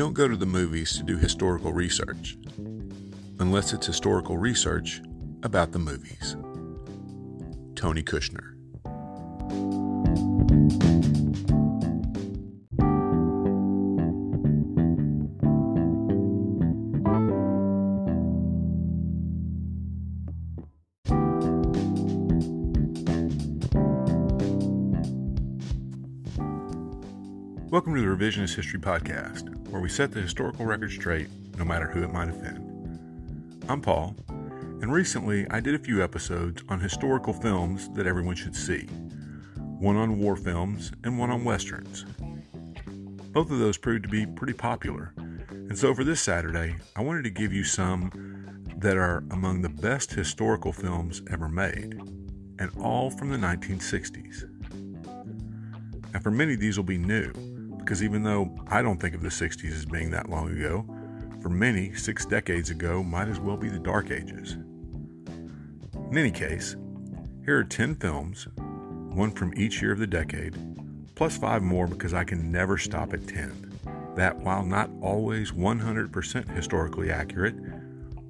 Don't go to the movies to do historical research, unless it's historical research about the movies. Tony Kushner. Welcome to the Revisionist History Podcast, where we set the historical record straight, no matter who it might offend. I'm Paul, and recently I did a few episodes on historical films that everyone should see one on war films and one on westerns. Both of those proved to be pretty popular, and so for this Saturday, I wanted to give you some that are among the best historical films ever made, and all from the 1960s. And for many, these will be new because even though I don't think of the 60s as being that long ago, for many, six decades ago might as well be the Dark Ages. In any case, here are 10 films, one from each year of the decade, plus five more because I can never stop at 10, that while not always 100% historically accurate,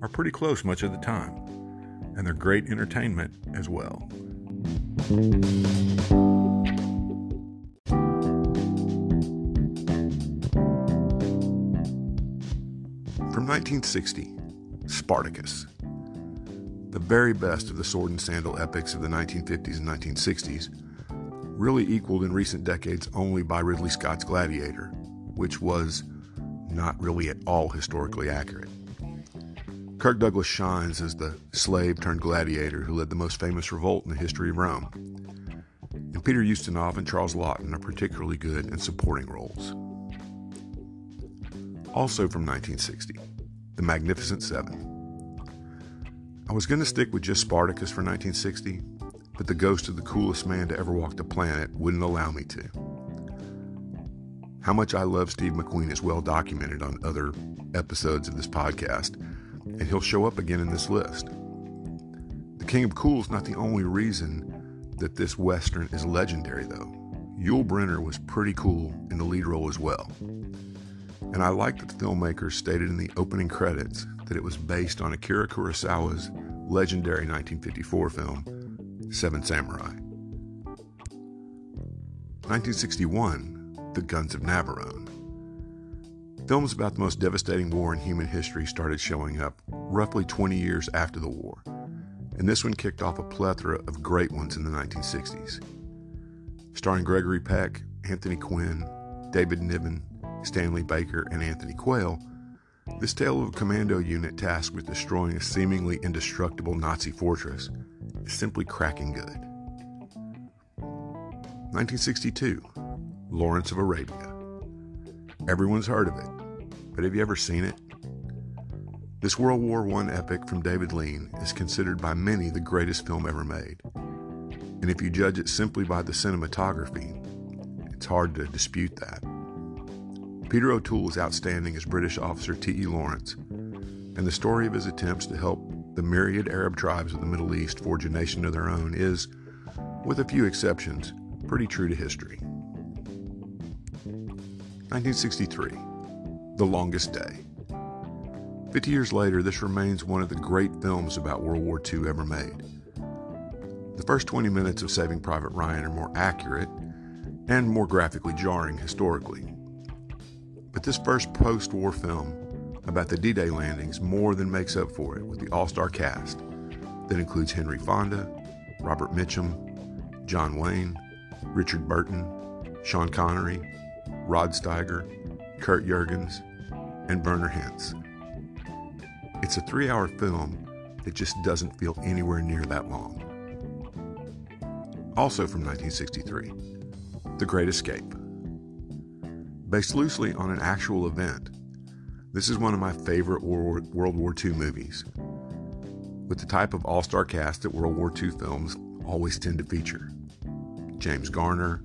are pretty close much of the time, and they're great entertainment as well. 1960, Spartacus. The very best of the sword and sandal epics of the 1950s and 1960s, really equaled in recent decades only by Ridley Scott's Gladiator, which was not really at all historically accurate. Kirk Douglas shines as the slave turned gladiator who led the most famous revolt in the history of Rome. And Peter Ustinov and Charles Laughton are particularly good in supporting roles also from 1960, The Magnificent Seven. I was going to stick with just Spartacus for 1960, but the ghost of the coolest man to ever walk the planet wouldn't allow me to. How much I love Steve McQueen is well documented on other episodes of this podcast, and he'll show up again in this list. The King of Cool is not the only reason that this Western is legendary, though. Yul Brynner was pretty cool in the lead role as well. And I like that the filmmakers stated in the opening credits that it was based on Akira Kurosawa's legendary 1954 film, Seven Samurai. 1961, The Guns of Navarone. Films about the most devastating war in human history started showing up roughly 20 years after the war, and this one kicked off a plethora of great ones in the 1960s. Starring Gregory Peck, Anthony Quinn, David Niven, Stanley Baker, and Anthony Quayle, this tale of a commando unit tasked with destroying a seemingly indestructible Nazi fortress is simply cracking good. 1962, Lawrence of Arabia. Everyone's heard of it, but have you ever seen it? This World War I epic from David Lean is considered by many the greatest film ever made. And if you judge it simply by the cinematography, it's hard to dispute that. Peter O'Toole is outstanding as British officer T.E. Lawrence, and the story of his attempts to help the myriad Arab tribes of the Middle East forge a nation of their own is, with a few exceptions, pretty true to history. 1963 The Longest Day. Fifty years later, this remains one of the great films about World War II ever made. The first 20 minutes of Saving Private Ryan are more accurate and more graphically jarring historically. But this first post war film about the D Day landings more than makes up for it with the all star cast that includes Henry Fonda, Robert Mitchum, John Wayne, Richard Burton, Sean Connery, Rod Steiger, Kurt Jurgens, and Werner Hinz. It's a three hour film that just doesn't feel anywhere near that long. Also from 1963, The Great Escape based loosely on an actual event. This is one of my favorite World War II movies, with the type of all star cast that World War II films always tend to feature James Garner,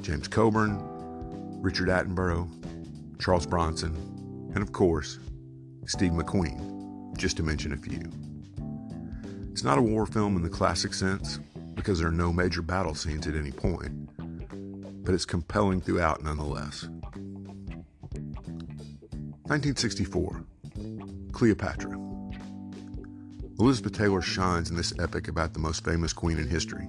James Coburn, Richard Attenborough, Charles Bronson, and of course, Steve McQueen, just to mention a few. It's not a war film in the classic sense because there are no major battle scenes at any point, but it's compelling throughout nonetheless. 1964 Cleopatra. Elizabeth Taylor shines in this epic about the most famous queen in history.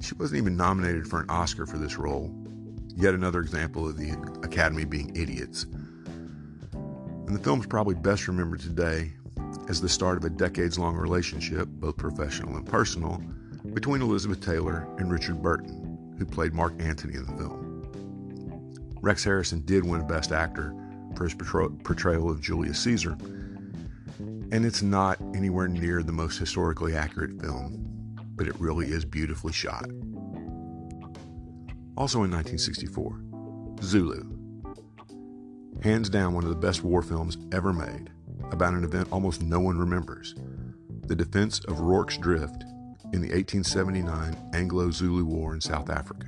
She wasn't even nominated for an Oscar for this role, yet another example of the Academy being idiots. And the film's probably best remembered today as the start of a decades long relationship, both professional and personal, between Elizabeth Taylor and Richard Burton, who played Mark Antony in the film. Rex Harrison did win Best Actor for his portrayal of Julius Caesar, and it's not anywhere near the most historically accurate film, but it really is beautifully shot. Also in 1964, Zulu. Hands down one of the best war films ever made, about an event almost no one remembers the defense of Rorke's Drift in the 1879 Anglo Zulu War in South Africa.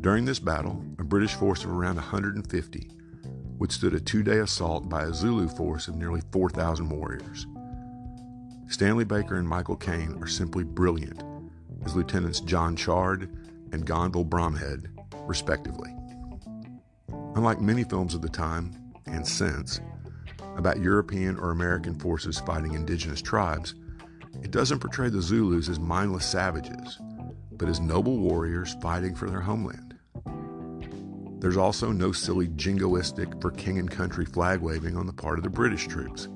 During this battle, a British force of around 150 withstood a two day assault by a Zulu force of nearly 4,000 warriors. Stanley Baker and Michael Caine are simply brilliant as Lieutenants John Chard and Gonville Bromhead, respectively. Unlike many films of the time and since about European or American forces fighting indigenous tribes, it doesn't portray the Zulus as mindless savages, but as noble warriors fighting for their homeland. There's also no silly jingoistic for king and country flag waving on the part of the British troops.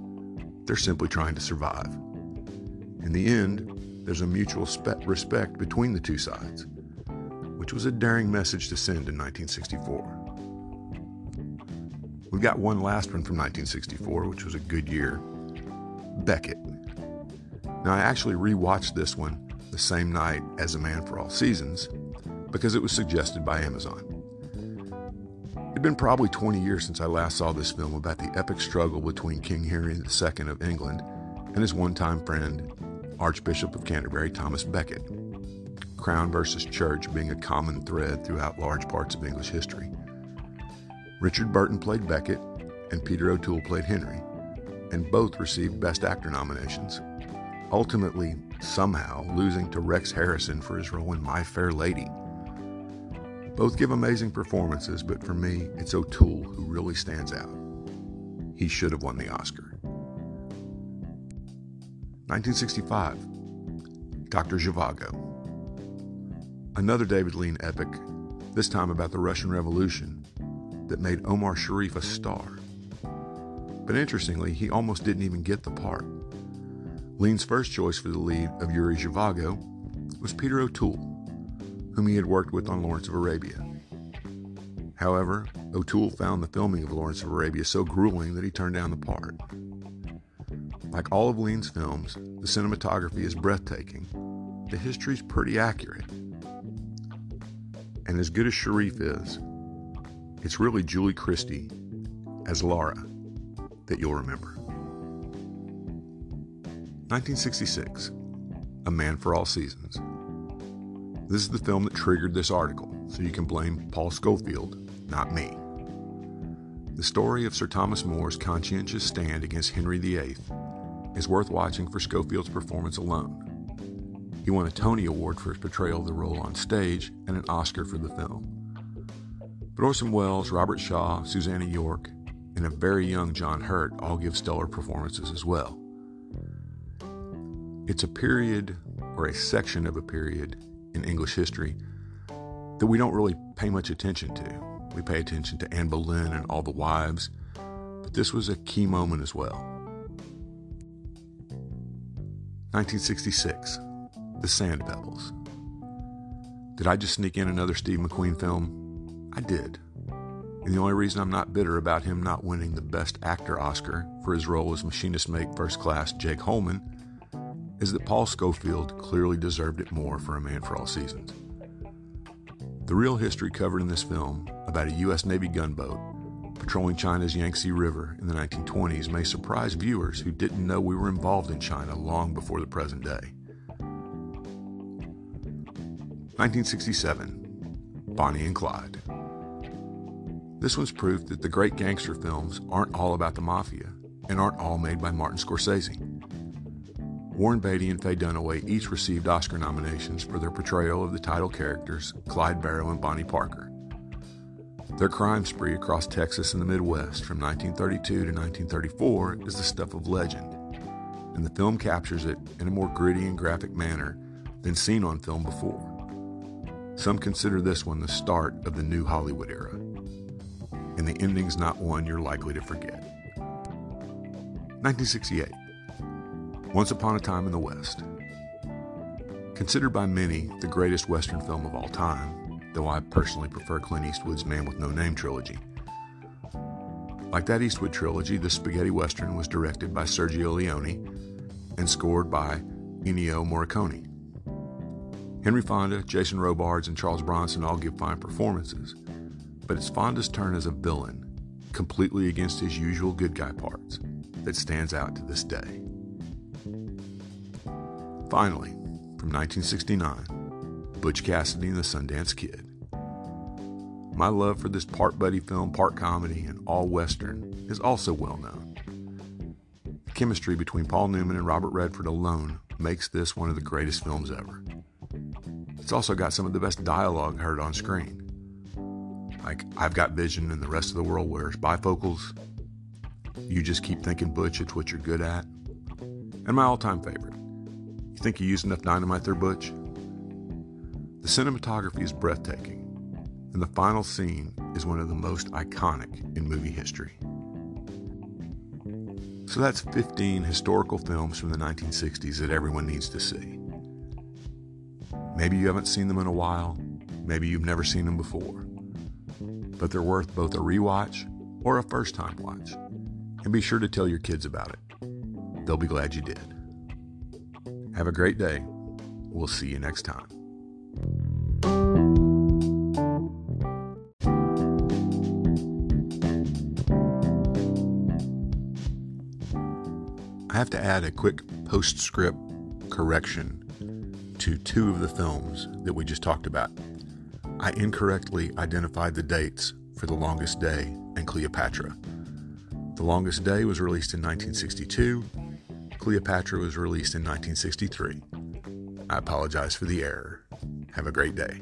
They're simply trying to survive. In the end, there's a mutual spe- respect between the two sides, which was a daring message to send in 1964. We've got one last one from 1964, which was a good year Becket. Now, I actually rewatched this one the same night as A Man for All Seasons because it was suggested by Amazon. It'd been probably 20 years since I last saw this film about the epic struggle between King Henry II of England and his one time friend, Archbishop of Canterbury Thomas Becket. Crown versus church being a common thread throughout large parts of English history. Richard Burton played Becket, and Peter O'Toole played Henry, and both received Best Actor nominations, ultimately, somehow, losing to Rex Harrison for his role in My Fair Lady both give amazing performances, but for me, it's O'Toole who really stands out. He should have won the Oscar. 1965, Dr. Zhivago. Another David Lean epic, this time about the Russian Revolution, that made Omar Sharif a star. But interestingly, he almost didn't even get the part. Lean's first choice for the lead of Yuri Zhivago was Peter O'Toole whom he had worked with on Lawrence of Arabia. However, O'Toole found the filming of Lawrence of Arabia so grueling that he turned down the part. Like all of Lean's films, the cinematography is breathtaking. The history's pretty accurate. And as good as Sharif is, it's really Julie Christie as Laura that you'll remember. 1966 A Man for All Seasons. This is the film that triggered this article, so you can blame Paul Scofield, not me. The story of Sir Thomas More's conscientious stand against Henry VIII is worth watching for Scofield's performance alone. He won a Tony Award for his portrayal of the role on stage and an Oscar for the film. But Orson Welles, Robert Shaw, Susannah York, and a very young John Hurt all give stellar performances as well. It's a period, or a section of a period, in English history that we don't really pay much attention to. We pay attention to Anne Boleyn and all the wives, but this was a key moment as well. 1966, The Sand Pebbles. Did I just sneak in another Steve McQueen film? I did. And the only reason I'm not bitter about him not winning the Best Actor Oscar for his role as machinist mate first class Jake Holman is that Paul Scofield clearly deserved it more for A Man for All Seasons. The real history covered in this film about a U.S. Navy gunboat patrolling China's Yangtze River in the 1920s may surprise viewers who didn't know we were involved in China long before the present day. 1967 Bonnie and Clyde. This one's proof that the great gangster films aren't all about the mafia and aren't all made by Martin Scorsese. Warren Beatty and Faye Dunaway each received Oscar nominations for their portrayal of the title characters Clyde Barrow and Bonnie Parker. Their crime spree across Texas and the Midwest from 1932 to 1934 is the stuff of legend, and the film captures it in a more gritty and graphic manner than seen on film before. Some consider this one the start of the new Hollywood era, and the ending's not one you're likely to forget. 1968 Once Upon a Time in the West. Considered by many the greatest Western film of all time, though I personally prefer Clint Eastwood's Man with No Name trilogy. Like that Eastwood trilogy, the spaghetti western was directed by Sergio Leone and scored by Ennio Morricone. Henry Fonda, Jason Robards, and Charles Bronson all give fine performances, but it's Fonda's turn as a villain, completely against his usual good guy parts, that stands out to this day. Finally, from 1969, Butch Cassidy and the Sundance Kid. My love for this part buddy film, part comedy, and all Western is also well known. The chemistry between Paul Newman and Robert Redford alone makes this one of the greatest films ever. It's also got some of the best dialogue heard on screen. Like, I've got vision and the rest of the world wears bifocals. You just keep thinking, Butch, it's what you're good at. And my all time favorite. You think you used enough dynamite there, Butch? The cinematography is breathtaking, and the final scene is one of the most iconic in movie history. So that's 15 historical films from the 1960s that everyone needs to see. Maybe you haven't seen them in a while, maybe you've never seen them before, but they're worth both a rewatch or a first time watch. And be sure to tell your kids about it. They'll be glad you did. Have a great day. We'll see you next time. I have to add a quick postscript correction to two of the films that we just talked about. I incorrectly identified the dates for The Longest Day and Cleopatra. The Longest Day was released in 1962. Cleopatra was released in 1963. I apologize for the error. Have a great day.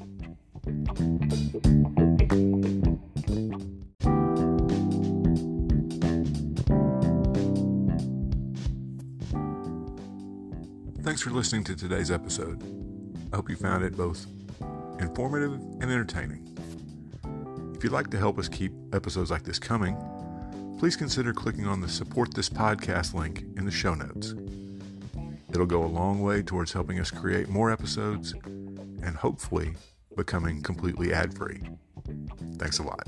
Thanks for listening to today's episode. I hope you found it both informative and entertaining. If you'd like to help us keep episodes like this coming, please consider clicking on the Support This Podcast link in the show notes. It'll go a long way towards helping us create more episodes and hopefully becoming completely ad free. Thanks a lot.